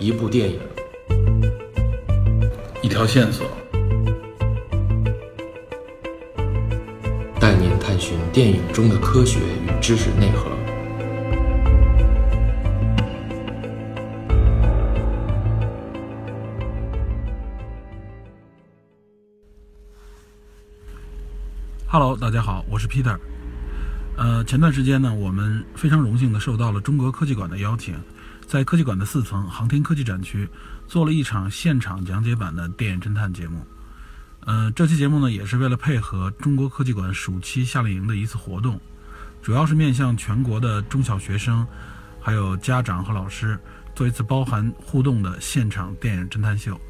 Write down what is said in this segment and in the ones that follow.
一部电影，一条线索，带您探寻电影中的科学与知识内核。Hello，大家好，我是 Peter。呃，前段时间呢，我们非常荣幸的受到了中国科技馆的邀请，在科技馆的四层航天科技展区做了一场现场讲解版的电影侦探节目。呃，这期节目呢，也是为了配合中国科技馆暑期夏令营的一次活动，主要是面向全国的中小学生，还有家长和老师，做一次包含互动的现场电影侦探秀。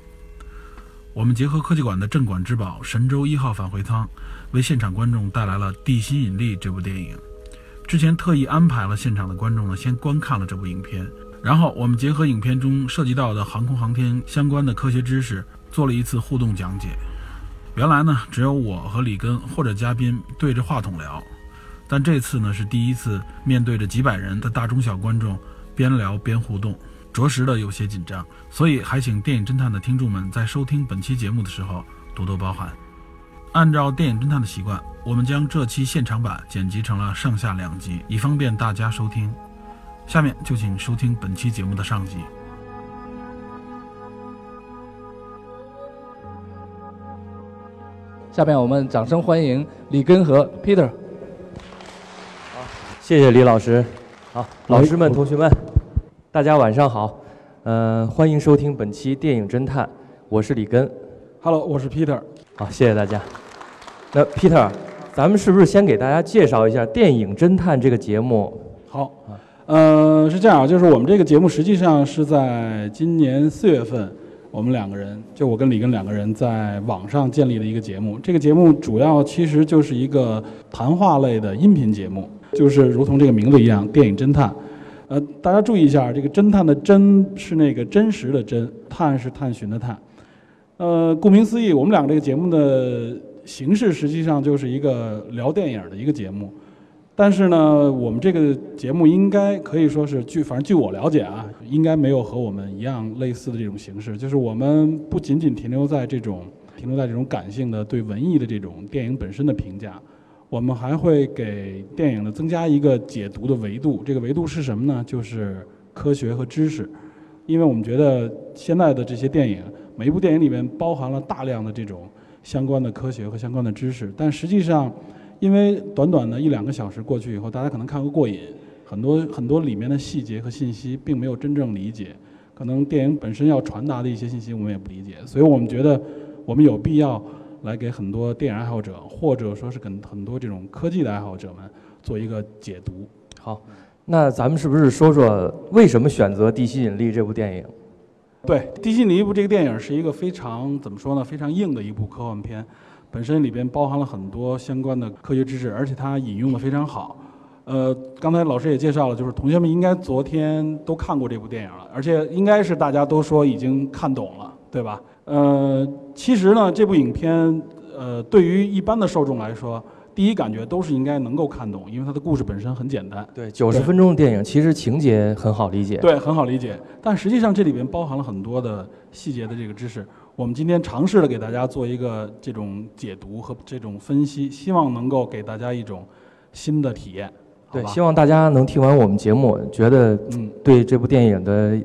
我们结合科技馆的镇馆之宝神舟一号返回舱，为现场观众带来了《地心引力》这部电影。之前特意安排了现场的观众呢，先观看了这部影片，然后我们结合影片中涉及到的航空航天相关的科学知识，做了一次互动讲解。原来呢，只有我和李根或者嘉宾对着话筒聊，但这次呢是第一次面对着几百人的大中小观众，边聊边互动。着实的有些紧张，所以还请电影侦探的听众们在收听本期节目的时候多多包涵。按照电影侦探的习惯，我们将这期现场版剪辑成了上下两集，以方便大家收听。下面就请收听本期节目的上集。下面我们掌声欢迎李根和 Peter。好，谢谢李老师。好，老师们、同学们。大家晚上好，嗯，欢迎收听本期电影侦探，我是李根。Hello，我是 Peter。好，谢谢大家。那 Peter，咱们是不是先给大家介绍一下电影侦探这个节目？好，呃，是这样，就是我们这个节目实际上是在今年四月份，我们两个人，就我跟李根两个人在网上建立了一个节目。这个节目主要其实就是一个谈话类的音频节目，就是如同这个名字一样，电影侦探。呃，大家注意一下，这个侦探的“侦”是那个真实的“侦”，探是探寻的“探”。呃，顾名思义，我们两个这个节目的形式实际上就是一个聊电影的一个节目。但是呢，我们这个节目应该可以说是据，反正据我了解啊，应该没有和我们一样类似的这种形式。就是我们不仅仅停留在这种停留在这种感性的对文艺的这种电影本身的评价。我们还会给电影呢增加一个解读的维度，这个维度是什么呢？就是科学和知识，因为我们觉得现在的这些电影，每一部电影里面包含了大量的这种相关的科学和相关的知识，但实际上，因为短短的一两个小时过去以后，大家可能看个过瘾，很多很多里面的细节和信息并没有真正理解，可能电影本身要传达的一些信息我们也不理解，所以我们觉得我们有必要。来给很多电影爱好者，或者说是跟很多这种科技的爱好者们做一个解读。好，那咱们是不是说说为什么选择《地心引力》这部电影？对，《地心引力》部这个电影是一个非常怎么说呢？非常硬的一部科幻片，本身里边包含了很多相关的科学知识，而且它引用的非常好。呃，刚才老师也介绍了，就是同学们应该昨天都看过这部电影了，而且应该是大家都说已经看懂了，对吧？呃，其实呢，这部影片，呃，对于一般的受众来说，第一感觉都是应该能够看懂，因为它的故事本身很简单。对，九十分钟的电影，其实情节很好理解。对，很好理解。但实际上这里边包含了很多的细节的这个知识。我们今天尝试了给大家做一个这种解读和这种分析，希望能够给大家一种新的体验。对，希望大家能听完我们节目，觉得嗯，对这部电影的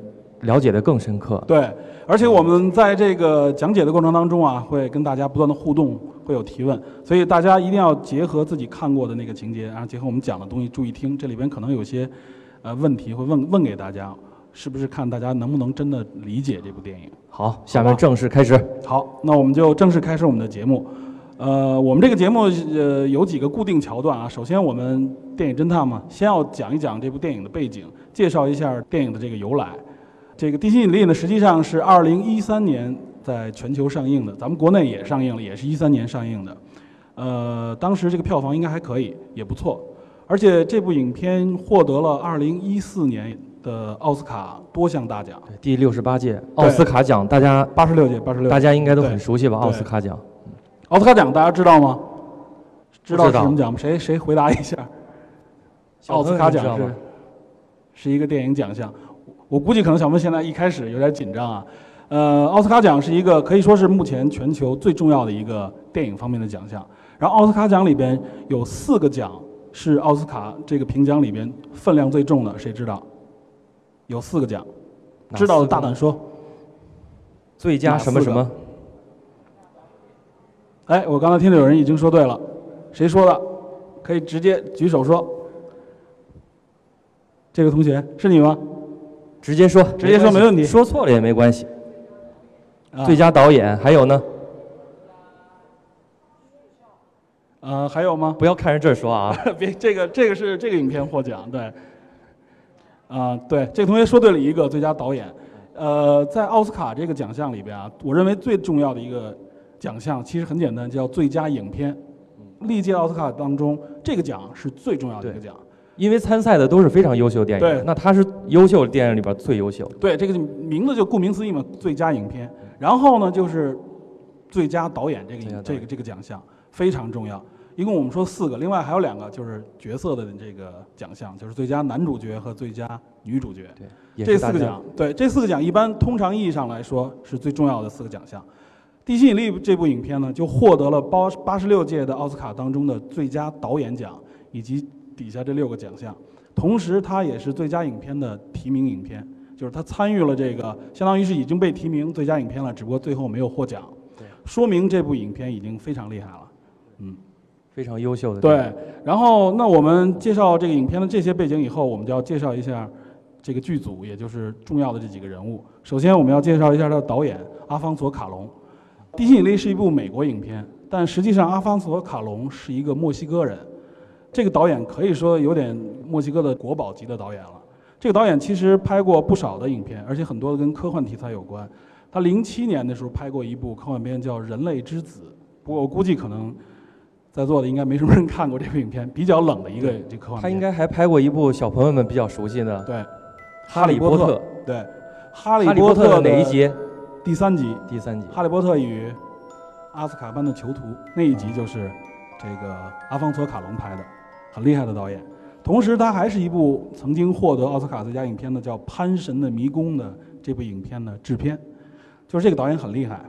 了解的更深刻。对。而且我们在这个讲解的过程当中啊，会跟大家不断的互动，会有提问，所以大家一定要结合自己看过的那个情节，然后结合我们讲的东西注意听。这里边可能有些呃问题会问问给大家，是不是看大家能不能真的理解这部电影？好，下面正式开始。好，那我们就正式开始我们的节目。呃，我们这个节目呃有几个固定桥段啊。首先，我们电影侦探嘛，先要讲一讲这部电影的背景，介绍一下电影的这个由来。这个《地心引力》呢，实际上是二零一三年在全球上映的，咱们国内也上映了，也是一三年上映的。呃，当时这个票房应该还可以，也不错。而且这部影片获得了二零一四年的奥斯卡多项大奖，第六十八届奥斯卡奖，大家八十六届，八十六，大家应该都很熟悉吧？奥斯卡奖，奥斯卡奖大家知道吗？知道是什么奖吗？谁谁回答一下？奥斯卡奖是是一个电影奖项。我估计可能小问现在一开始有点紧张啊。呃，奥斯卡奖是一个可以说是目前全球最重要的一个电影方面的奖项。然后奥斯卡奖里边有四个奖是奥斯卡这个评奖里边分量最重的，谁知道？有四个奖，哪知道的大胆说。最佳什么什么？哎，我刚才听到有人已经说对了，谁说的？可以直接举手说。这个同学是你吗？直接说，直接说没问题说错了也没关系。啊最佳导演还有呢？呃，还有吗？不要看着这儿说啊！别，这个这个是这个影片获奖，对。啊、对，这个同学说对了一个最佳导演。呃，在奥斯卡这个奖项里边啊，我认为最重要的一个奖项其实很简单，叫最佳影片。历届奥斯卡当中，这个奖是最重要的一个奖。因为参赛的都是非常优秀电影对，那它是优秀电影里边最优秀。对，这个名字就顾名思义嘛，最佳影片。然后呢，就是最佳导演这个这个这个奖项非常重要。一共我们说四个，另外还有两个就是角色的这个奖项，就是最佳男主角和最佳女主角。对，这四个奖，对这四个奖一般通常意义上来说是最重要的四个奖项。《地心引力》这部影片呢，就获得了八八十六届的奥斯卡当中的最佳导演奖以及底下这六个奖项，同时它也是最佳影片的提名影片，就是它参与了这个，相当于是已经被提名最佳影片了，只不过最后没有获奖。对，说明这部影片已经非常厉害了。嗯。非常优秀的。对，然后那我们介绍这个影片的这些背景以后，我们就要介绍一下这个剧组，也就是重要的这几个人物。首先，我们要介绍一下他的导演阿方索·卡隆。《地心引力》是一部美国影片，但实际上阿方索·卡隆是一个墨西哥人。这个导演可以说有点墨西哥的国宝级的导演了。这个导演其实拍过不少的影片，而且很多跟科幻题材有关。他零七年的时候拍过一部科幻片叫《人类之子》，不过我估计可能在座的应该没什么人看过这部影片，比较冷的一个这科幻片。他应该还拍过一部小朋友们比较熟悉的《对《哈利波特》。对，《哈利哈利波特哪一集？第三集，第三集《哈利波特与阿斯卡班的囚徒》那一集就是这个阿方索·卡隆拍的，很厉害的导演。同时，他还是一部曾经获得奥斯卡最佳影片的叫《潘神的迷宫》的这部影片的制片，就是这个导演很厉害。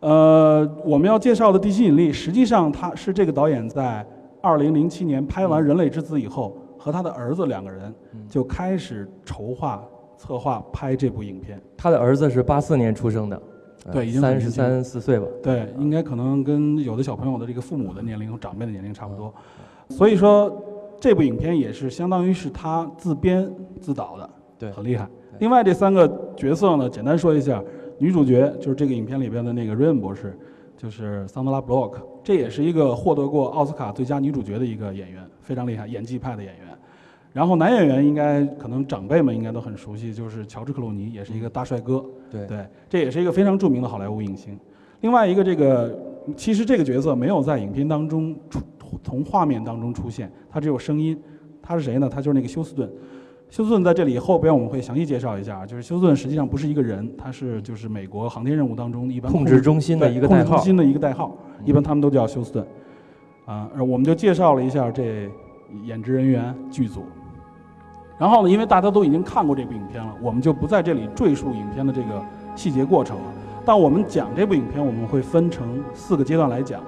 呃，我们要介绍的《地心引力》，实际上他是这个导演在2007年拍完《人类之子》以后，和他的儿子两个人嗯就开始筹划、策划拍这部影片。他的儿子是八四年出生的，对已经很三十三四岁吧。对，应该可能跟有的小朋友的这个父母的年龄和长辈的年龄差不多，所以说这部影片也是相当于是他自编自导的，对很厉害。另外这三个角色呢，简单说一下，女主角就是这个影片里边的那个瑞恩博士，就是桑德拉·布洛克，这也是一个获得过奥斯卡最佳女主角的一个演员，非常厉害，演技派的演员。然后男演员应该可能长辈们应该都很熟悉，就是乔治·克鲁尼，也是一个大帅哥。对对，这也是一个非常著名的好莱坞影星。另外一个，这个其实这个角色没有在影片当中出从画面当中出现，他只有声音。他是谁呢？他就是那个休斯顿。休斯顿在这里后边我们会详细介绍一下，就是休斯顿实际上不是一个人，他是就是美国航天任务当中一般控制中心的一个代号。控制中心的一个代号，一般他们都叫休斯顿。啊，而我们就介绍了一下这演职人员剧组。然后呢，因为大家都已经看过这部影片了，我们就不在这里赘述影片的这个细节过程了。但我们讲这部影片，我们会分成四个阶段来讲，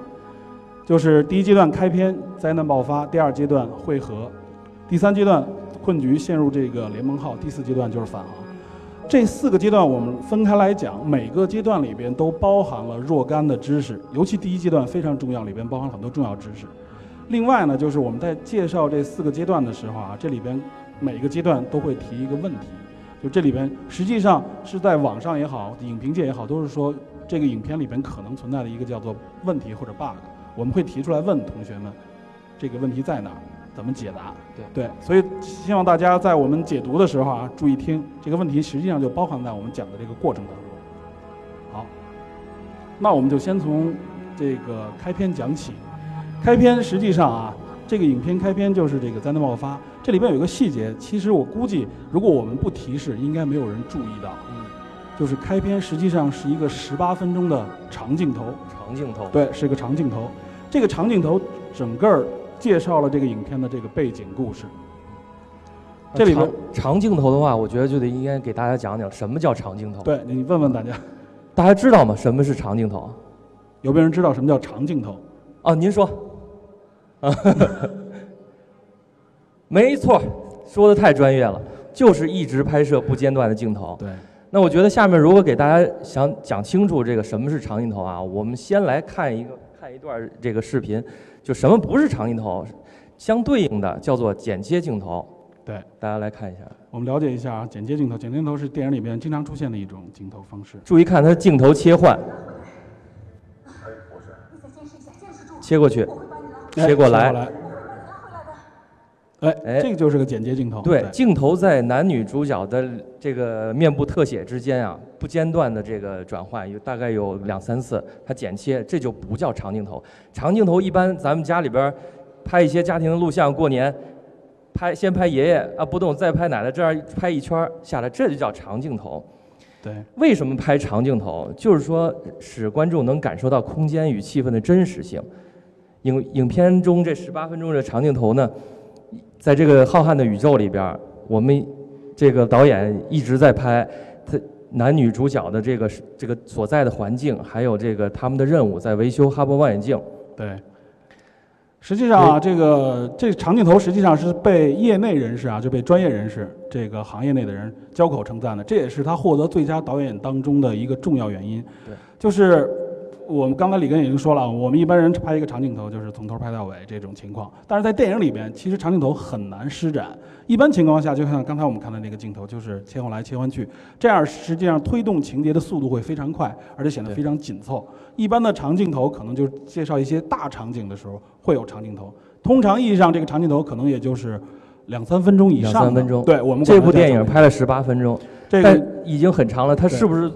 就是第一阶段开篇灾难爆发，第二阶段汇合，第三阶段困局陷入这个联盟号，第四阶段就是返航。这四个阶段我们分开来讲，每个阶段里边都包含了若干的知识，尤其第一阶段非常重要，里边包含了很多重要知识。另外呢，就是我们在介绍这四个阶段的时候啊，这里边每个阶段都会提一个问题，就这里边实际上是在网上也好，影评界也好，都是说这个影片里边可能存在的一个叫做问题或者 bug，我们会提出来问同学们，这个问题在哪儿，怎么解答？对对，所以希望大家在我们解读的时候啊，注意听，这个问题实际上就包含在我们讲的这个过程当中。好，那我们就先从这个开篇讲起。开篇实际上啊，这个影片开篇就是这个灾难爆发。这里边有一个细节，其实我估计，如果我们不提示，应该没有人注意到。嗯，就是开篇实际上是一个十八分钟的长镜头，长镜头。对，是个长镜头。这个长镜头整个儿介绍了这个影片的这个背景故事。这里边长长镜头的话，我觉得就得应该给大家讲讲什么叫长镜头。对你问问大家，大家知道吗？什么是长镜头？有没有人知道什么叫长镜头？哦，您说，啊，没错，说的太专业了，就是一直拍摄不间断的镜头。对，那我觉得下面如果给大家想讲清楚这个什么是长镜头啊，我们先来看一个看一段这个视频，就什么不是长镜头，相对应的叫做剪接镜头。对，大家来看一下，我们了解一下啊，剪接镜头。剪接镜头是电影里面经常出现的一种镜头方式。注意看它镜头切换，切过去，哎切过来来。哎，哎这个就是个剪接镜头。对，镜头在男女主角的这个面部特写之间啊，不间断的这个转换，有大概有两三次，它剪切，这就不叫长镜头。长镜头一般咱们家里边儿拍一些家庭的录像，过年拍先拍爷爷啊不动，再拍奶奶，这样拍一圈儿下来，这就叫长镜头。对，为什么拍长镜头？就是说使观众能感受到空间与气氛的真实性。影影片中这十八分钟的长镜头呢，在这个浩瀚的宇宙里边，我们这个导演一直在拍他男女主角的这个这个所在的环境，还有这个他们的任务，在维修哈勃望远镜。对。实际上啊，这个这长镜头实际上是被业内人士啊，就被专业人士这个行业内的人交口称赞的，这也是他获得最佳导演当中的一个重要原因。对，就是我们刚才李根已经说了，我们一般人拍一个长镜头就是从头拍到尾这种情况，但是在电影里边，其实长镜头很难施展。一般情况下，就像刚才我们看的那个镜头，就是切换来切换去，这样实际上推动情节的速度会非常快，而且显得非常紧凑。一般的长镜头可能就是介绍一些大场景的时候会有长镜头，通常意义上这个长镜头可能也就是两三分钟以上。两三分钟对我们这部电影拍了十八分钟，这个已经很长了。它是不是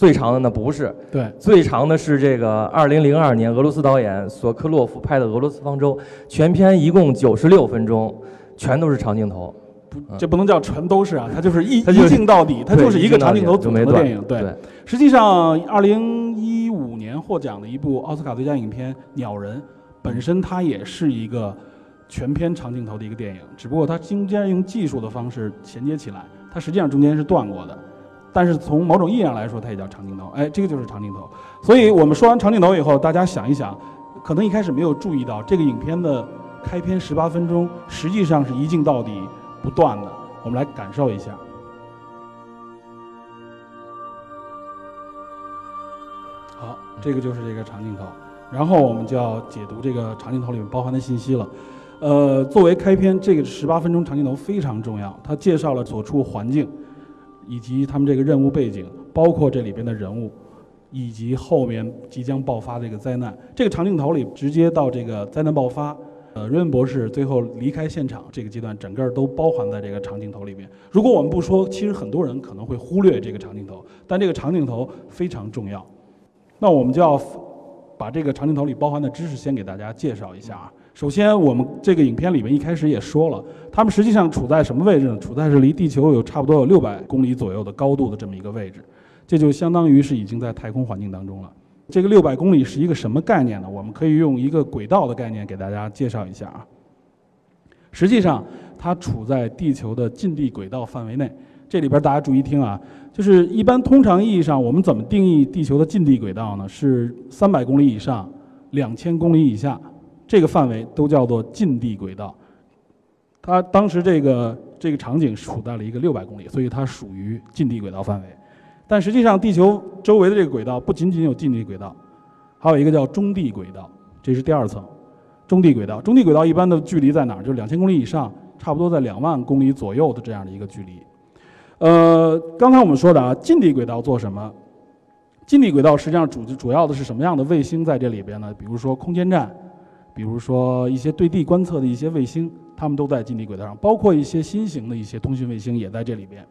最长的呢？不是，对最长的是这个二零零二年俄罗斯导演索科洛夫拍的《俄罗斯方舟》，全片一共九十六分钟，全都是长镜头。不这不能叫全都是啊，它就是一就是一镜到底，它就是一个长镜头组成的电影。对，对实际上，二零一五年获奖的一部奥斯卡最佳影片《鸟人》，本身它也是一个全片长镜头的一个电影，只不过它中间用技术的方式衔接起来，它实际上中间是断过的。但是从某种意义上来说，它也叫长镜头。哎，这个就是长镜头。所以我们说完长镜头以后，大家想一想，可能一开始没有注意到这个影片的开篇十八分钟，实际上是一镜到底不断的。我们来感受一下。好，这个就是这个长镜头，然后我们就要解读这个长镜头里面包含的信息了。呃，作为开篇，这个十八分钟长镜头非常重要，它介绍了所处环境，以及他们这个任务背景，包括这里边的人物，以及后面即将爆发的这个灾难。这个长镜头里直接到这个灾难爆发，呃，瑞恩博士最后离开现场这个阶段，整个都包含在这个长镜头里边。如果我们不说，其实很多人可能会忽略这个长镜头，但这个长镜头非常重要。那我们就要把这个长镜头里包含的知识先给大家介绍一下啊。首先，我们这个影片里面一开始也说了，他们实际上处在什么位置呢？处在是离地球有差不多有六百公里左右的高度的这么一个位置，这就相当于是已经在太空环境当中了。这个六百公里是一个什么概念呢？我们可以用一个轨道的概念给大家介绍一下啊。实际上，它处在地球的近地轨道范围内。这里边大家注意听啊，就是一般通常意义上，我们怎么定义地球的近地轨道呢？是三百公里以上、两千公里以下，这个范围都叫做近地轨道。它当时这个这个场景处在了一个六百公里，所以它属于近地轨道范围。但实际上，地球周围的这个轨道不仅仅有近地轨道，还有一个叫中地轨道，这是第二层。中地轨道，中地轨道一般的距离在哪儿？就是两千公里以上，差不多在两万公里左右的这样的一个距离。呃，刚才我们说的啊，近地轨道做什么？近地轨道实际上主主要的是什么样的卫星在这里边呢？比如说空间站，比如说一些对地观测的一些卫星，它们都在近地轨道上，包括一些新型的一些通讯卫星也在这里边。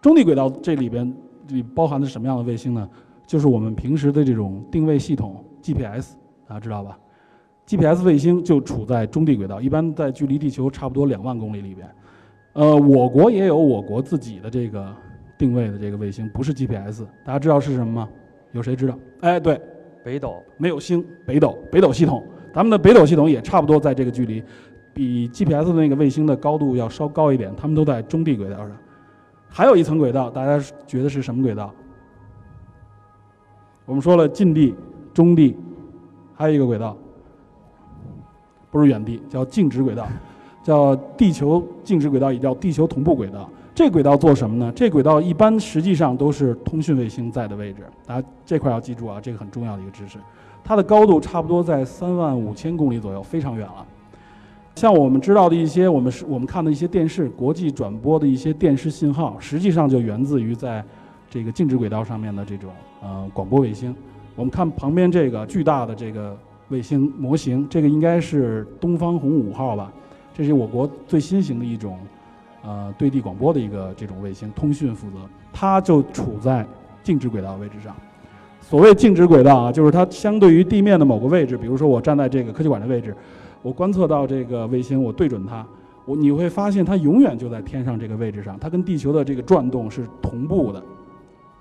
中地轨道这里边里包含的是什么样的卫星呢？就是我们平时的这种定位系统 GPS，大家知道吧？GPS 卫星就处在中地轨道，一般在距离地球差不多两万公里里边。呃，我国也有我国自己的这个定位的这个卫星，不是 GPS，大家知道是什么吗？有谁知道？哎，对，北斗没有星，北斗，北斗系统，咱们的北斗系统也差不多在这个距离，比 GPS 的那个卫星的高度要稍高一点，他们都在中地轨道上。还有一层轨道，大家觉得是什么轨道？我们说了近地、中地，还有一个轨道，不是远地，叫静止轨道，叫地球静止轨道，也叫地球同步轨道。这轨道做什么呢？这轨道一般实际上都是通讯卫星在的位置，大家这块要记住啊，这个很重要的一个知识。它的高度差不多在三万五千公里左右，非常远了。像我们知道的一些，我们是我们看的一些电视国际转播的一些电视信号，实际上就源自于在这个静止轨道上面的这种呃广播卫星。我们看旁边这个巨大的这个卫星模型，这个应该是东方红五号吧？这是我国最新型的一种呃对地广播的一个这种卫星，通讯负责，它就处在静止轨道位置上。所谓静止轨道啊，就是它相对于地面的某个位置，比如说我站在这个科技馆的位置，我观测到这个卫星，我对准它，我你会发现它永远就在天上这个位置上，它跟地球的这个转动是同步的，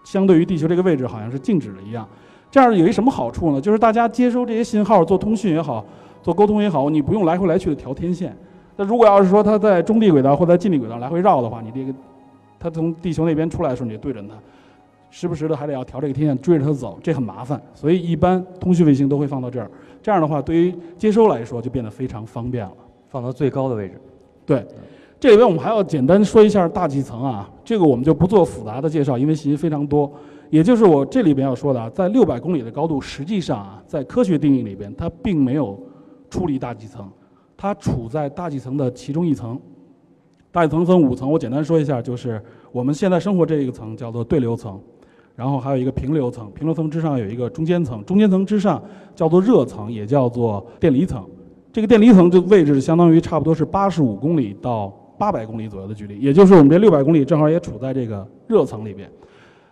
相对于地球这个位置好像是静止的一样。这样有一什么好处呢？就是大家接收这些信号做通讯也好，做沟通也好，你不用来回来去的调天线。那如果要是说它在中地轨道或在近地轨道来回绕的话，你这个它从地球那边出来的时候，你就对准它。时不时的还得要调这个天线追着它走，这很麻烦，所以一般通讯卫星都会放到这儿。这样的话，对于接收来说就变得非常方便了。放到最高的位置。对，这里边我们还要简单说一下大气层啊，这个我们就不做复杂的介绍，因为信息非常多。也就是我这里边要说的啊，在六百公里的高度，实际上啊，在科学定义里边，它并没有处理大气层，它处在大气层的其中一层。大气层分五层，我简单说一下，就是我们现在生活这一个层叫做对流层。然后还有一个平流层，平流层之上有一个中间层，中间层之上叫做热层，也叫做电离层。这个电离层的位置相当于差不多是八十五公里到八百公里左右的距离，也就是我们这六百公里正好也处在这个热层里边。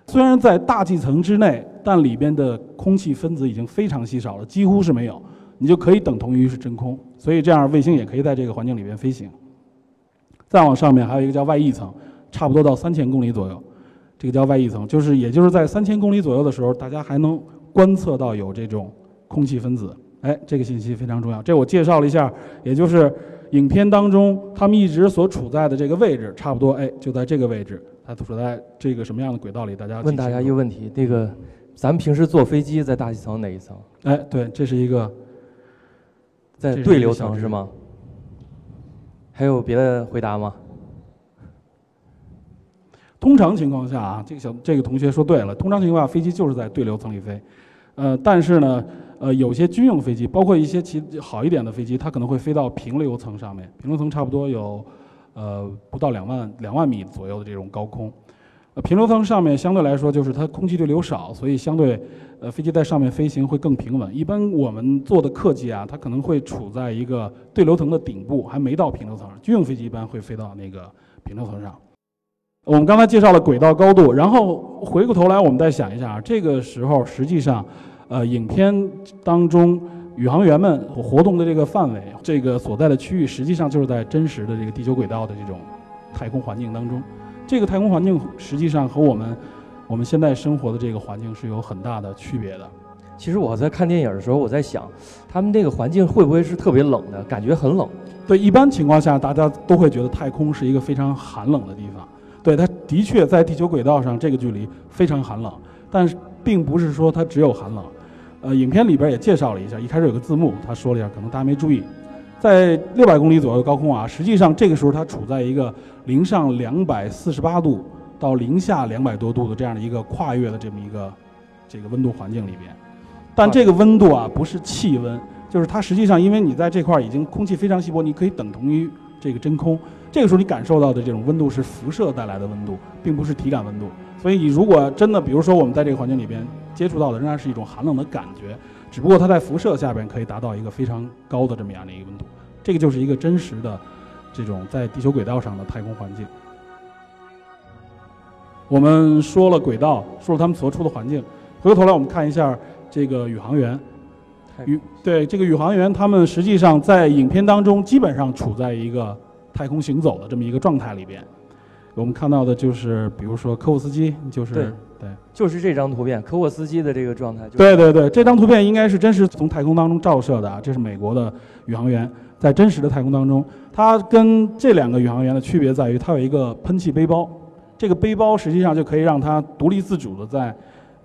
虽然在大气层之内，但里边的空气分子已经非常稀少了，几乎是没有，你就可以等同于是真空。所以这样卫星也可以在这个环境里边飞行。再往上面还有一个叫外翼层，差不多到三千公里左右。这个叫外翼层，就是也就是在三千公里左右的时候，大家还能观测到有这种空气分子。哎，这个信息非常重要。这我介绍了一下，也就是影片当中他们一直所处在的这个位置，差不多哎就在这个位置。它处在这个什么样的轨道里？大家问大家一个问题：这个咱们平时坐飞机在大气层哪一层？哎，对，这是一个在对流层是吗？还有别的回答吗？通常情况下啊，这个小这个同学说对了。通常情况下，飞机就是在对流层里飞，呃，但是呢，呃，有些军用飞机，包括一些其好一点的飞机，它可能会飞到平流层上面。平流层差不多有，呃，不到两万两万米左右的这种高空。呃，平流层上面相对来说就是它空气对流少，所以相对，呃，飞机在上面飞行会更平稳。一般我们坐的客机啊，它可能会处在一个对流层的顶部，还没到平流层。军用飞机一般会飞到那个平流层上。我们刚才介绍了轨道高度，然后回过头来，我们再想一下啊，这个时候实际上，呃，影片当中宇航员们活动的这个范围，这个所在的区域，实际上就是在真实的这个地球轨道的这种太空环境当中。这个太空环境实际上和我们我们现在生活的这个环境是有很大的区别的。其实我在看电影的时候，我在想，他们这个环境会不会是特别冷的？感觉很冷。对，一般情况下，大家都会觉得太空是一个非常寒冷的地方。对，它的确在地球轨道上这个距离非常寒冷，但是并不是说它只有寒冷。呃，影片里边也介绍了一下，一开始有个字幕，他说了一下，可能大家没注意，在六百公里左右高空啊，实际上这个时候它处在一个零上两百四十八度到零下两百多度的这样的一个跨越的这么一个这个温度环境里边，但这个温度啊不是气温，就是它实际上因为你在这块已经空气非常稀薄，你可以等同于这个真空。这个时候你感受到的这种温度是辐射带来的温度，并不是体感温度。所以你如果真的，比如说我们在这个环境里边接触到的仍然是一种寒冷的感觉，只不过它在辐射下边可以达到一个非常高的这么样的一个温度。这个就是一个真实的这种在地球轨道上的太空环境。我们说了轨道，说了他们所处的环境，回过头来我们看一下这个宇航员。宇对这个宇航员，他们实际上在影片当中基本上处在一个。太空行走的这么一个状态里边，我们看到的就是，比如说科沃斯基，就是对对就是这张图片，科沃斯基的这个状态。就是对对对，这张图片应该是真实从太空当中照射的啊，这是美国的宇航员在真实的太空当中，它跟这两个宇航员的区别在于，它有一个喷气背包，这个背包实际上就可以让它独立自主的在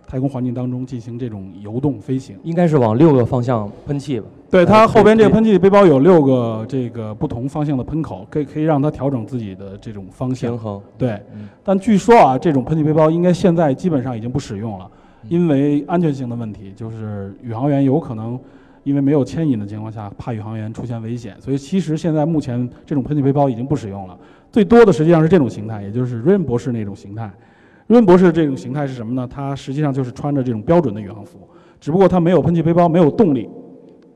太空环境当中进行这种游动飞行。应该是往六个方向喷气吧？对，它呃后边这个喷气背包有六个这个不同方向的喷口，可以可以让它调整自己的这种方向平。衡。对嗯，但据说啊，这种喷气背包应该现在基本上已经不使用了，嗯因为安全性的问题，就是宇航员有可能因为没有牵引的情况下，怕宇航员出现危险，所以其实现在目前这种喷气背包已经不使用了。最多的实际上是这种形态，也就是瑞恩博士那种形态。瑞恩博士这种形态是什么呢？他实际上就是穿着这种标准的宇航服，只不过他没有喷气背包，没有动力。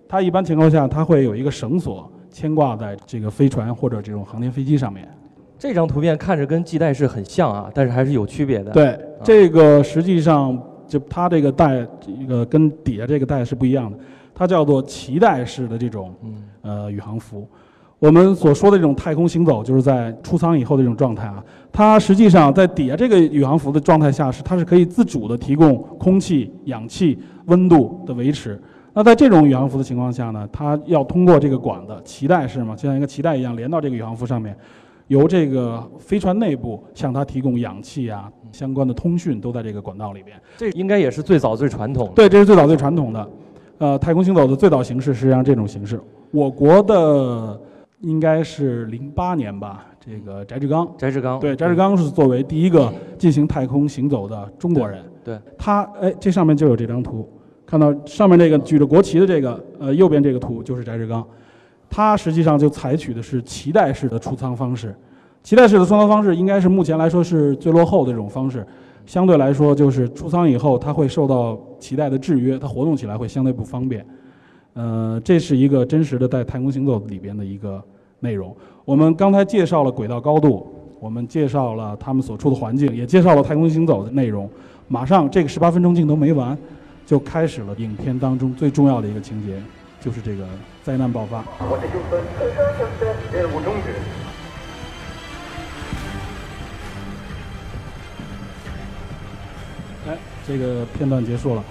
他一般情况下，他会有一个绳索牵挂在这个飞船或者这种航天飞机上面。这张图片看着跟系带式很像啊，但是还是有区别的。，对，这个实际上就它这个带，这个跟底下这个带是不一样的，它叫做脐带式的这种嗯，呃宇航服。我们所说的这种太空行走，就是在出舱以后的这种状态啊。它实际上在底下这个宇航服的状态下是，它是可以自主的提供空气、氧气、温度的维持。那在这种宇航服的情况下呢，它要通过这个管子，脐带是吗，就像一个脐带一样连到这个宇航服上面，由这个飞船内部向它提供氧气啊，相关的通讯都在这个管道里边。这应该也是最早最传统的。对，这是最早最传统的，呃，太空行走的最早形式实际上这种形式。我国的应该是零八年吧，这个翟志刚，翟志刚。对，翟志刚是作为第一个进行太空行走的中国人。对对他，哎，这上面就有这张图，看到上面这个举着国旗的这个，呃，右边这个图就是翟志刚，他实际上就采取的是脐带式的出舱方式。脐带式的出舱方式应该是目前来说是最落后的这种方式，相对来说就是出舱以后它会受到脐带的制约，它活动起来会相对不方便。呃，这是一个真实的在太空行走里边的一个内容。我们刚才介绍了轨道高度，我们介绍了他们所处的环境，也介绍了太空行走的内容。马上这个十八分钟镜头没完，就开始了影片当中最重要的一个情节，就是这个灾难爆发。我是休斯顿，休斯顿，任务终止。哎，这个片段结束了。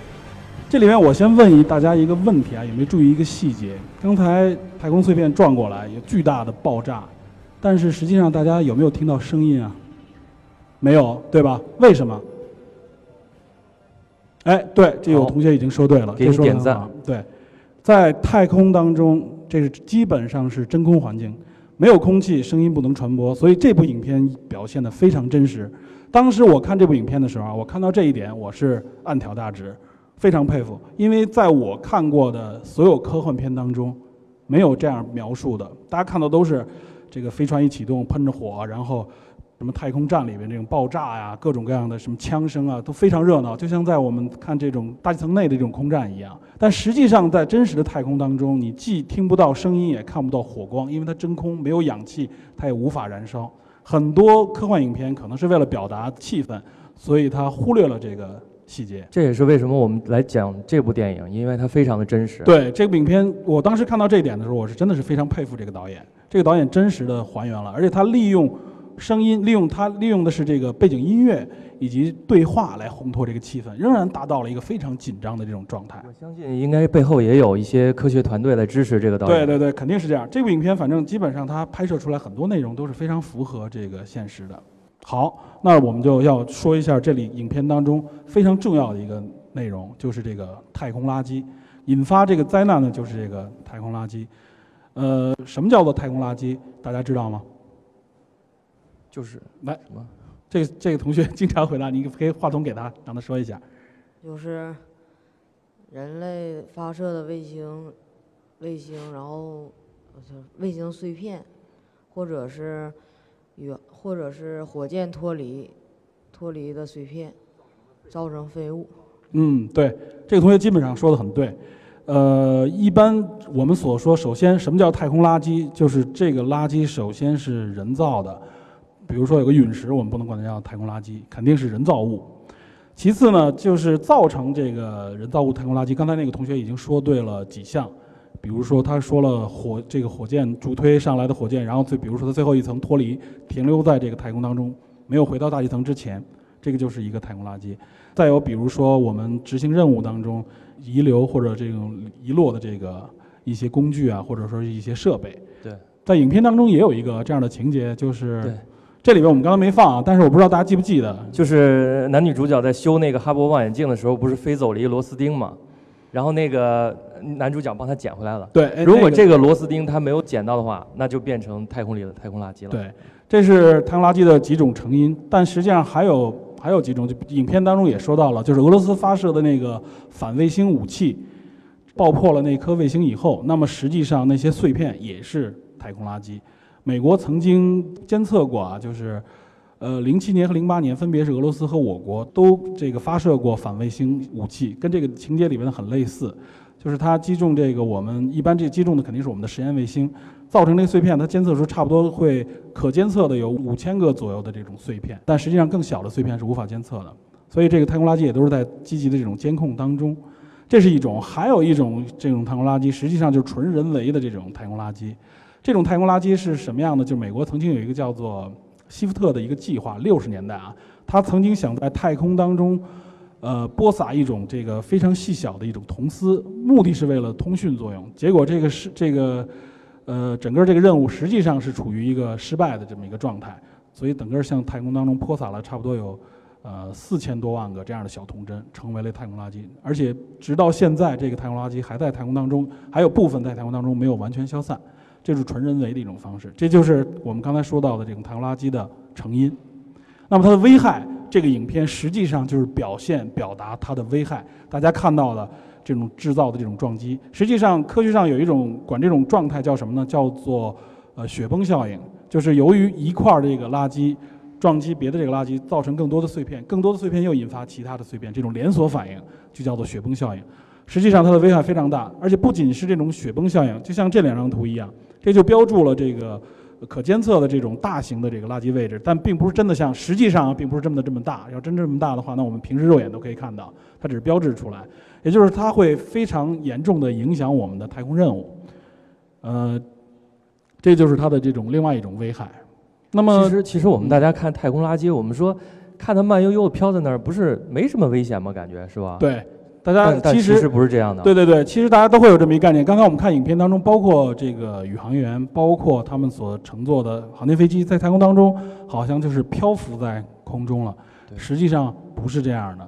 这里面我先问一大家一个问题啊，有没有注意一个细节？刚才太空碎片撞过来，有巨大的爆炸，但是实际上大家有没有听到声音啊？没有，对吧？为什么？哎，对，这有同学已经说对了，给说得点赞。对，在太空当中，这是基本上是真空环境，没有空气，声音不能传播，所以这部影片表现的非常真实。当时我看这部影片的时候啊，我看到这一点，我是暗挑大指，非常佩服，因为在我看过的所有科幻片当中，没有这样描述的。大家看到都是这个飞船一启动喷着火，然后什么太空站里边这种爆炸呀，各种各样的什么枪声啊，都非常热闹，就像在我们看这种大气层内的这种空战一样。但实际上，在真实的太空当中，你既听不到声音，也看不到火光，因为它真空，没有氧气，它也无法燃烧。很多科幻影片可能是为了表达气氛，所以它忽略了这个细节。这也是为什么我们来讲这部电影，因为它非常的真实。对这部影片，我当时看到这一点的时候，我是真的是非常佩服这个导演。这个导演真实的还原了，而且他利用声音，利用他利用的是这个背景音乐以及对话来烘托这个气氛，仍然达到了一个非常紧张的这种状态。我相信应该背后也有一些科学团队来支持这个导演。对对对，肯定是这样。这部影片反正基本上它拍摄出来很多内容都是非常符合这个现实的。好，那我们就要说一下这里影片当中非常重要的一个内容，就是这个太空垃圾。引发这个灾难的就是这个太空垃圾。呃，什么叫做太空垃圾？大家知道吗？就是来什么？这个这个同学经常回答，你可以话筒给他，让他说一下。就是人类发射的卫星，卫星，然后我操，卫星碎片，或者是远，或者是火箭脱离脱离的碎片，造成废物。嗯，对，这个同学基本上说的很对。呃，一般我们所说，首先什么叫太空垃圾？就是这个垃圾首先是人造的，比如说有个陨石，我们不能管它叫太空垃圾，肯定是人造物。其次呢，就是造成这个人造物太空垃圾。刚才那个同学已经说对了几项，比如说他说了火这个火箭助推上来的火箭，然后最比如说它最后一层脱离，停留在这个太空当中，没有回到大气层之前，这个就是一个太空垃圾。再有比如说我们执行任务当中遗留或者这种遗落的这个一些工具啊，或者说是一些设备。对，在影片当中也有一个这样的情节，就是对这里边我们刚刚没放啊，但是我不知道大家记不记得，就是男女主角在修那个哈勃望远镜的时候，不是飞走了一个螺丝钉嘛？然后那个男主角帮他捡回来了。对，哎如果这个螺丝钉他没有捡到的话，那就变成太空里的太空垃圾了。对，这是太空垃圾的几种成因，但实际上还有还有几种，就影片当中也说到了，就是俄罗斯发射的那个反卫星武器爆破了那颗卫星以后，那么实际上那些碎片也是太空垃圾。美国曾经监测过啊，就是呃零七年和零八年分别是俄罗斯和我国都这个发射过反卫星武器，跟这个情节里面的很类似。就是它击中这个我们一般这击中的肯定是我们的实验卫星，造成这个碎片，它监测出差不多会可监测的有五千个左右的这种碎片，但实际上更小的碎片是无法监测的。所以这个太空垃圾也都是在积极的这种监控当中。这是一种，还有一种这种太空垃圾，实际上就是纯人为的这种太空垃圾。这种太空垃圾是什么样的？就是美国曾经有一个叫做希福特的一个计划，六十年代啊，他曾经想在太空当中。呃，播撒一种这个非常细小的一种铜丝，目的是为了通讯作用。结果这个是这个，呃，整个这个任务实际上是处于一个失败的这么一个状态，所以整个向太空当中泼洒了差不多有，呃，四千多万个这样的小铜针，成为了太空垃圾。而且直到现在，这个太空垃圾还在太空当中，还有部分在太空当中没有完全消散，这是纯人为的一种方式。这就是我们刚才说到的这种太空垃圾的成因。那么它的危害。这个影片实际上就是表现、表达它的危害。大家看到的这种制造的这种撞击，实际上科学上有一种管这种状态叫什么呢？叫做呃雪崩效应，就是由于一块儿这个垃圾撞击别的这个垃圾，造成更多的碎片，更多的碎片又引发其他的碎片，这种连锁反应就叫做雪崩效应。实际上它的危害非常大，而且不仅是这种雪崩效应，就像这两张图一样，这就标注了这个。可监测的这种大型的这个垃圾位置，但并不是真的像，实际上并不是这么的这么大。要真这么大的话，那我们平时肉眼都可以看到，它只是标志出来，也就是它会非常严重的影响我们的太空任务。呃，这就是它的这种另外一种危害。那么，其实其实我们大家看太空垃圾，我们说看它慢悠悠的飘在那儿，不是没什么危险吗？感觉是吧？对。大家但其实不是这样的。对对对，其实大家都会有这么一个概念。刚刚我们看影片当中，包括这个宇航员，包括他们所乘坐的航天飞机，在太空当中好像就是漂浮在空中了。实际上不是这样的。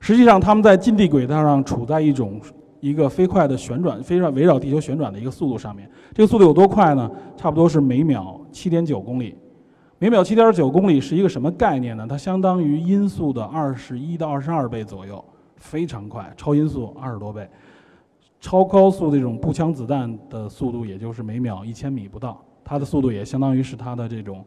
实际上他们在近地轨道上处在一种一个飞快的旋转，飞绕围绕地球旋转的一个速度上面。这个速度有多快呢？差不多是每秒七点九公里。每秒七点九公里是一个什么概念呢？它相当于音速的二十一到二十二倍左右。非常快，超音速二十多倍，超高速这种步枪子弹的速度，也就是每秒一千米不到，它的速度也相当于是它的这种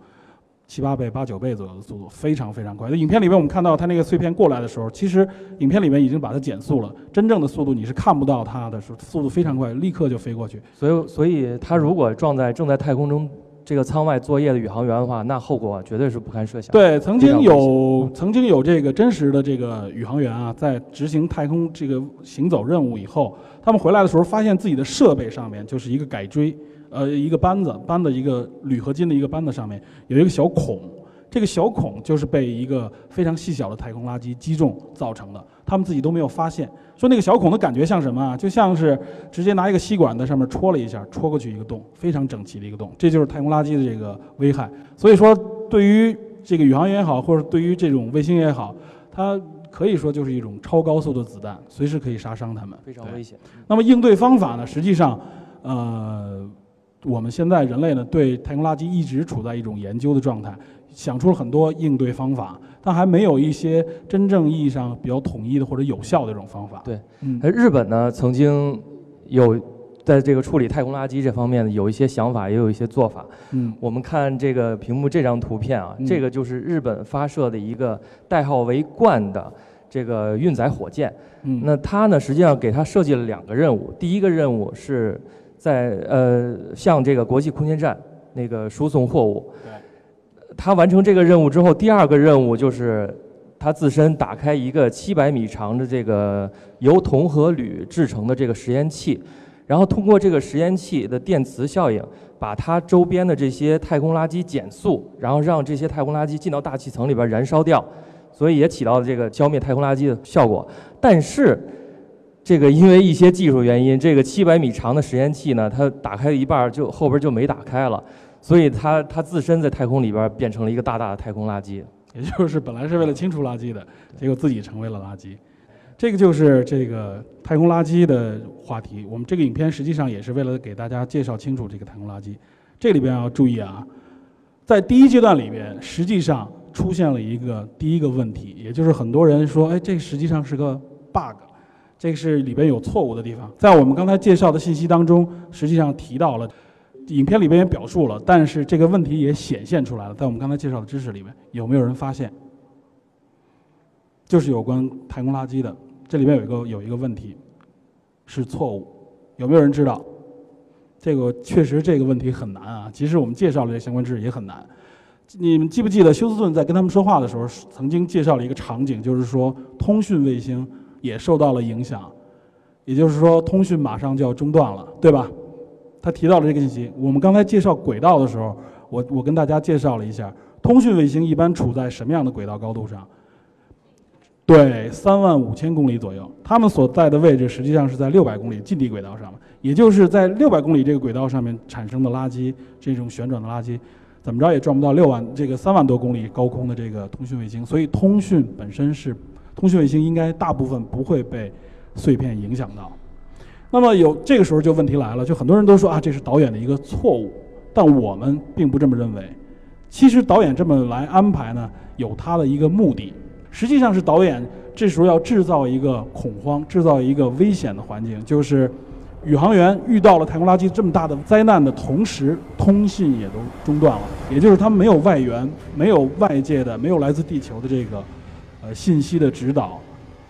七八倍、八九倍左右的速度，非常非常快。在影片里面，我们看到它那个碎片过来的时候，其实影片里面已经把它减速了，真正的速度你是看不到它的，是速度非常快，立刻就飞过去。所以，所以它如果撞在正在太空中。这个舱外作业的宇航员的话，那后果绝对是不堪设想。对，曾经有曾经有这个真实的这个宇航员啊，在执行太空这个行走任务以后，他们回来的时候，发现自己的设备上面就是一个改锥，呃，一个扳子扳的一个铝合金的一个扳子上面有一个小孔，这个小孔就是被一个非常细小的太空垃圾击中造成的，他们自己都没有发现。说那个小孔的感觉像什么啊？就像是直接拿一个吸管在上面戳了一下，戳过去一个洞，非常整齐的一个洞。这就是太空垃圾的这个危害。所以说，对于这个宇航员也好，或者对于这种卫星也好，它可以说就是一种超高速的子弹，随时可以杀伤他们，非常危险。那么应对方法呢？实际上，呃，我们现在人类呢，对太空垃圾一直处在一种研究的状态，想出了很多应对方法。但还没有一些真正意义上比较统一的或者有效的这种方法。对，嗯，日本呢曾经有在这个处理太空垃圾这方面有一些想法，也有一些做法。嗯，我们看这个屏幕这张图片啊，这个就是日本发射的一个代号为“冠”的这个运载火箭。嗯，那它呢实际上给它设计了两个任务，第一个任务是在呃向这个国际空间站那个输送货物。对。他完成这个任务之后，第二个任务就是他自身打开一个七百米长的这个由铜和铝制成的这个实验器，然后通过这个实验器的电磁效应，把它周边的这些太空垃圾减速，然后让这些太空垃圾进到大气层里边燃烧掉，所以也起到了这个消灭太空垃圾的效果。但是，这个因为一些技术原因，这个七百米长的实验器呢，它打开一半就后边就没打开了，所以它它自身在太空里边变成了一个大大的太空垃圾。也就是本来是为了清除垃圾的，结果自己成为了垃圾。这个就是这个太空垃圾的话题。我们这个影片实际上也是为了给大家介绍清楚这个太空垃圾。这里边要注意啊，在第一阶段里边，实际上出现了一个第一个问题，也就是很多人说，哎，这实际上是个 bug，这个是里边有错误的地方。在我们刚才介绍的信息当中，实际上提到了，影片里边也表述了，但是这个问题也显现出来了。在我们刚才介绍的知识里面，有没有人发现？就是有关太空垃圾的。这里面有一个有一个问题，是错误，有没有人知道？这个确实这个问题很难啊。即使我们介绍了这相关知识也很难。你们记不记得休斯顿在跟他们说话的时候，曾经介绍了一个场景，就是说通讯卫星也受到了影响，也就是说通讯马上就要中断了，对吧？他提到了这个信息。我们刚才介绍轨道的时候，我我跟大家介绍了一下，通讯卫星一般处在什么样的轨道高度上？对，三万五千公里左右，他们所在的位置实际上是在六百公里近地轨道上也就是在六百公里这个轨道上面产生的垃圾，这种旋转的垃圾，怎么着也转不到六万这个三万多公里高空的这个通讯卫星，所以通讯本身是，通讯卫星应该大部分不会被碎片影响到。那么有这个时候就问题来了，就很多人都说啊，这是导演的一个错误，但我们并不这么认为。其实导演这么来安排呢，有他的一个目的。实际上是导演这时候要制造一个恐慌，制造一个危险的环境，就是宇航员遇到了太空垃圾这么大的灾难的同时，通信也都中断了，也就是他们没有外援，没有外界的，没有来自地球的这个呃信息的指导。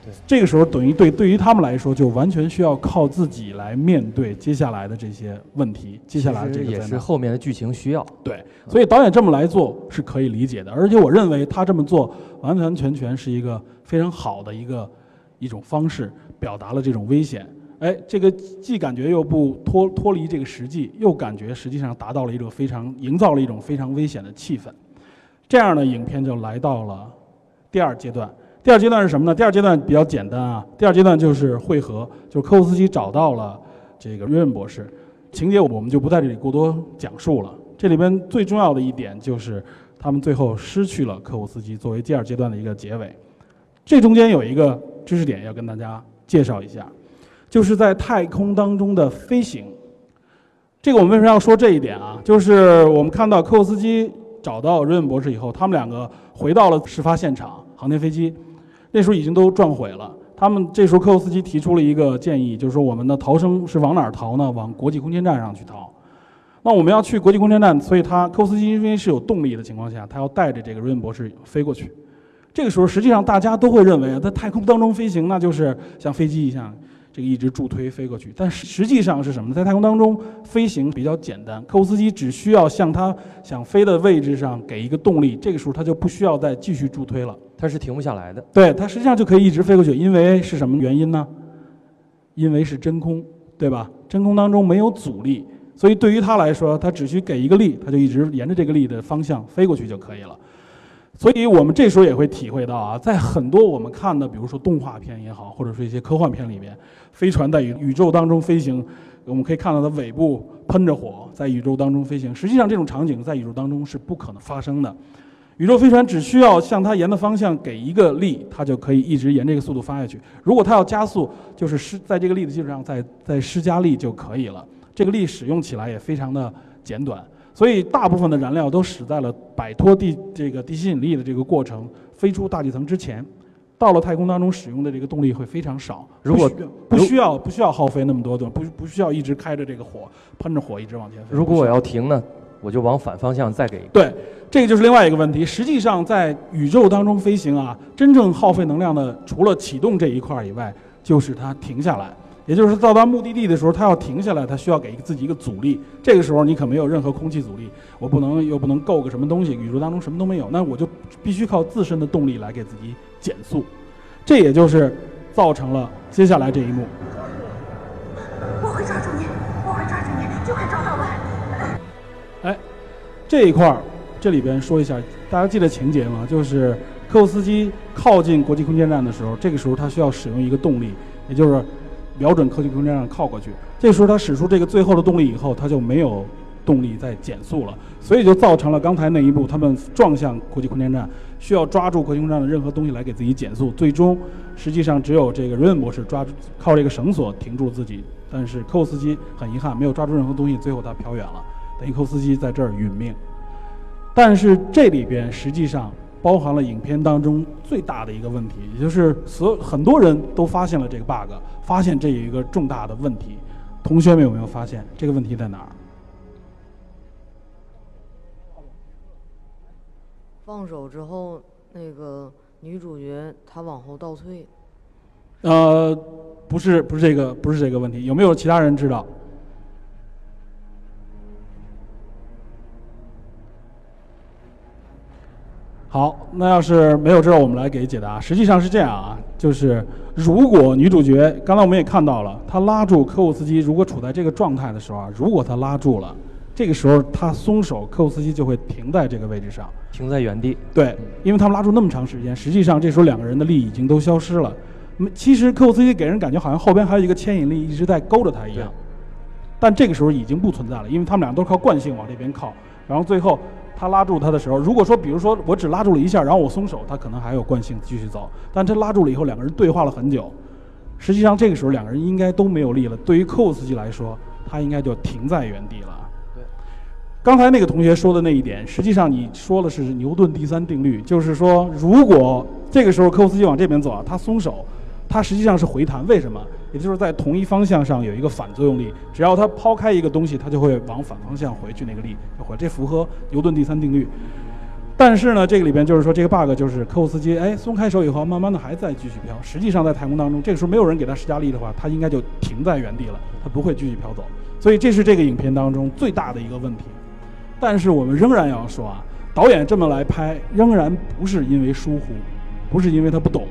对，这个时候等于对对于他们来说，就完全需要靠自己来面对接下来的这些问题。接下来这个也是后面的剧情需要。对，所以导演这么来做是可以理解的，而且我认为他这么做完完全全是一个非常好的一个一种方式，表达了这种危险。哎，这个既感觉又不脱脱离这个实际，又感觉实际上达到了一种非常营造了一种非常危险的气氛。这样的影片就来到了第二阶段。第二阶段是什么呢？第二阶段比较简单啊。第二阶段就是会合，就是科沃斯基找到了这个瑞恩博士。情节我们就不在这里过多讲述了。这里边最重要的一点就是他们最后失去了科沃斯基，作为第二阶段的一个结尾。这中间有一个知识点要跟大家介绍一下，就是在太空当中的飞行。这个我们为什么要说这一点啊？就是我们看到科沃斯基找到瑞恩博士以后，他们两个回到了事发现场，航天飞机。那时候已经都撞毁了。他们这时候科沃斯基提出了一个建议，就是说我们的逃生是往哪儿逃呢？往国际空间站上去逃。那我们要去国际空间站，所以他科沃斯基因为是有动力的情况下，他要带着这个瑞恩博士飞过去。这个时候实际上大家都会认为，在太空当中飞行那就是像飞机一样，这个一直助推飞过去。但实际上是什么呢？在太空当中飞行比较简单，科沃斯基只需要向他想飞的位置上给一个动力，这个时候他就不需要再继续助推了。它是停不下来的，对，它实际上就可以一直飞过去，因为是什么原因呢？因为是真空，对吧？真空当中没有阻力，所以对于它来说，它只需给一个力，它就一直沿着这个力的方向飞过去就可以了。所以我们这时候也会体会到啊，在很多我们看的，比如说动画片也好，或者说一些科幻片里面，飞船在宇宇宙当中飞行，我们可以看到它尾部喷着火，在宇宙当中飞行。实际上这种场景在宇宙当中是不可能发生的。宇宙飞船只需要向它沿的方向给一个力，它就可以一直沿这个速度发下去。如果它要加速，就是施在这个力的基础上再再施加力就可以了。这个力使用起来也非常的简短，所以大部分的燃料都使在了摆脱地这个地心引力的这个过程，飞出大气层之前。到了太空当中使用的这个动力会非常少。如果不需要不需要耗费那么多的，不不需要一直开着这个火喷着火一直往前飞。如果我要停呢？我就往反方向再给一个。对，这个就是另外一个问题。实际上，在宇宙当中飞行啊，真正耗费能量的，除了启动这一块以外，就是它停下来。也就是到达目的地的时候，它要停下来，它需要给自己一个阻力。这个时候你可没有任何空气阻力，我不能又不能够个什么东西，宇宙当中什么都没有，那我就必须靠自身的动力来给自己减速。这也就是造成了接下来这一幕。这一块儿，这里边说一下，大家记得情节吗？就是科沃斯基靠近国际空间站的时候，这个时候他需要使用一个动力，也就是瞄准国际空间站靠过去。这时候他使出这个最后的动力以后，他就没有动力再减速了，所以就造成了刚才那一步他们撞向国际空间站，需要抓住国际空间站的任何东西来给自己减速。最终，实际上只有这个瑞恩博士抓住靠这个绳索停住自己，但是科沃斯基很遗憾没有抓住任何东西，最后他飘远了。等于科斯基在这儿殒命。但是这里边实际上包含了影片当中最大的一个问题，也就是所有很多人都发现了这个 bug，发现这有一个重大的问题。同学们有没有发现这个问题在哪儿？放手之后，那个女主角她往后倒退，呃，不是，不是这个，不是这个问题。有没有其他人知道？好，那要是没有知道，我们来给解答。实际上是这样啊，就是如果女主角刚才我们也看到了，她拉住科沃斯基，如果处在这个状态的时候啊，如果她拉住了，这个时候她松手，科沃斯基就会停在这个位置上。停在原地。对，因为他们拉住那么长时间，实际上这时候两个人的力已经都消失了。那么其实科沃斯基给人感觉好像后边还有一个牵引力一直在勾着他一样，但这个时候已经不存在了，因为他们俩都是靠惯性往这边靠。然后最后他拉住他的时候，如果说比如说我只拉住了一下，然后我松手，他可能还有惯性继续走。但他拉住了以后，两个人对话了很久，实际上这个时候两个人应该都没有力了。对于科沃斯基来说，他应该就停在原地了。刚才那个同学说的那一点，实际上你说的是牛顿第三定律，就是说，如果这个时候科沃斯基往这边走啊，他松手，它实际上是回弹。为什么？也就是在同一方向上有一个反作用力，只要它抛开一个东西，它就会往反方向回去，那个力就回。这符合牛顿第三定律。但是呢，这个里边就是说，这个 bug 就是科沃斯基哎松开手以后，慢慢的还在继续飘。实际上在太空当中，这个时候没有人给他施加力的话，他应该就停在原地了，他不会继续飘走。所以这是这个影片当中最大的一个问题。但是我们仍然要说啊，导演这么来拍，仍然不是因为疏忽，不是因为他不懂，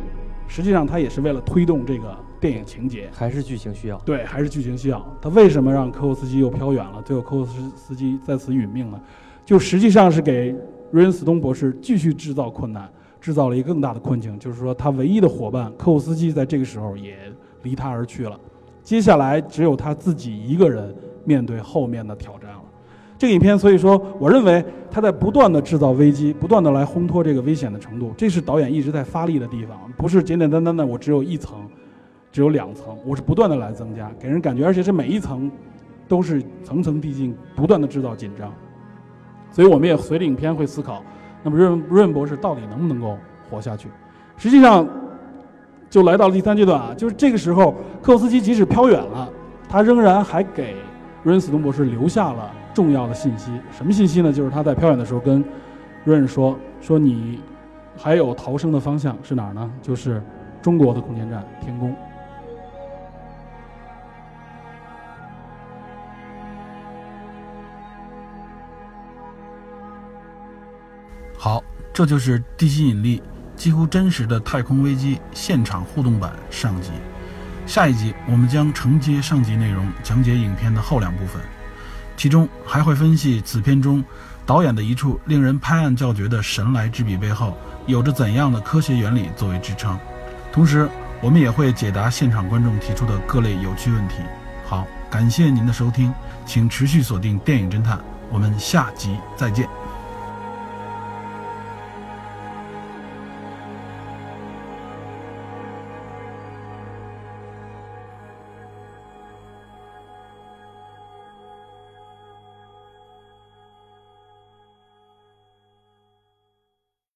实际上他也是为了推动这个电影情节。还是剧情需要。对，还是剧情需要。他为什么让科沃斯基又飘远了？最后科沃斯斯基在此殒命呢？就实际上是给瑞恩斯通博士继续制造困难，制造了一个更大的困境，就是说他唯一的伙伴科沃斯基在这个时候也离他而去了。接下来只有他自己一个人面对后面的挑战了。这个影片，所以说，我认为他在不断的制造危机，不断的来烘托这个危险的程度，这是导演一直在发力的地方，不是简简单单的我只有一层，只有两层，我是不断的来增加，给人感觉，而且是每一层都是层层递进，不断的制造紧张。所以我们也随着影片会思考，那么润润博士到底能不能够活下去？实际上，就来到了第三阶段啊，就是这个时候，科沃斯基即使飘远了，他仍然还给瑞恩斯通博士留下了。重要的信息，什么信息呢？就是他在飘远的时候跟瑞恩说：“说你还有逃生的方向是哪儿呢？就是中国的空间站天宫。”好，这就是地心引力几乎真实的太空危机现场互动版上集。下一集我们将承接上集内容，讲解影片的后两部分。其中还会分析此片中导演的一处令人拍案叫绝的神来之笔背后有着怎样的科学原理作为支撑，同时我们也会解答现场观众提出的各类有趣问题。好，感谢您的收听，请持续锁定电影侦探，我们下集再见。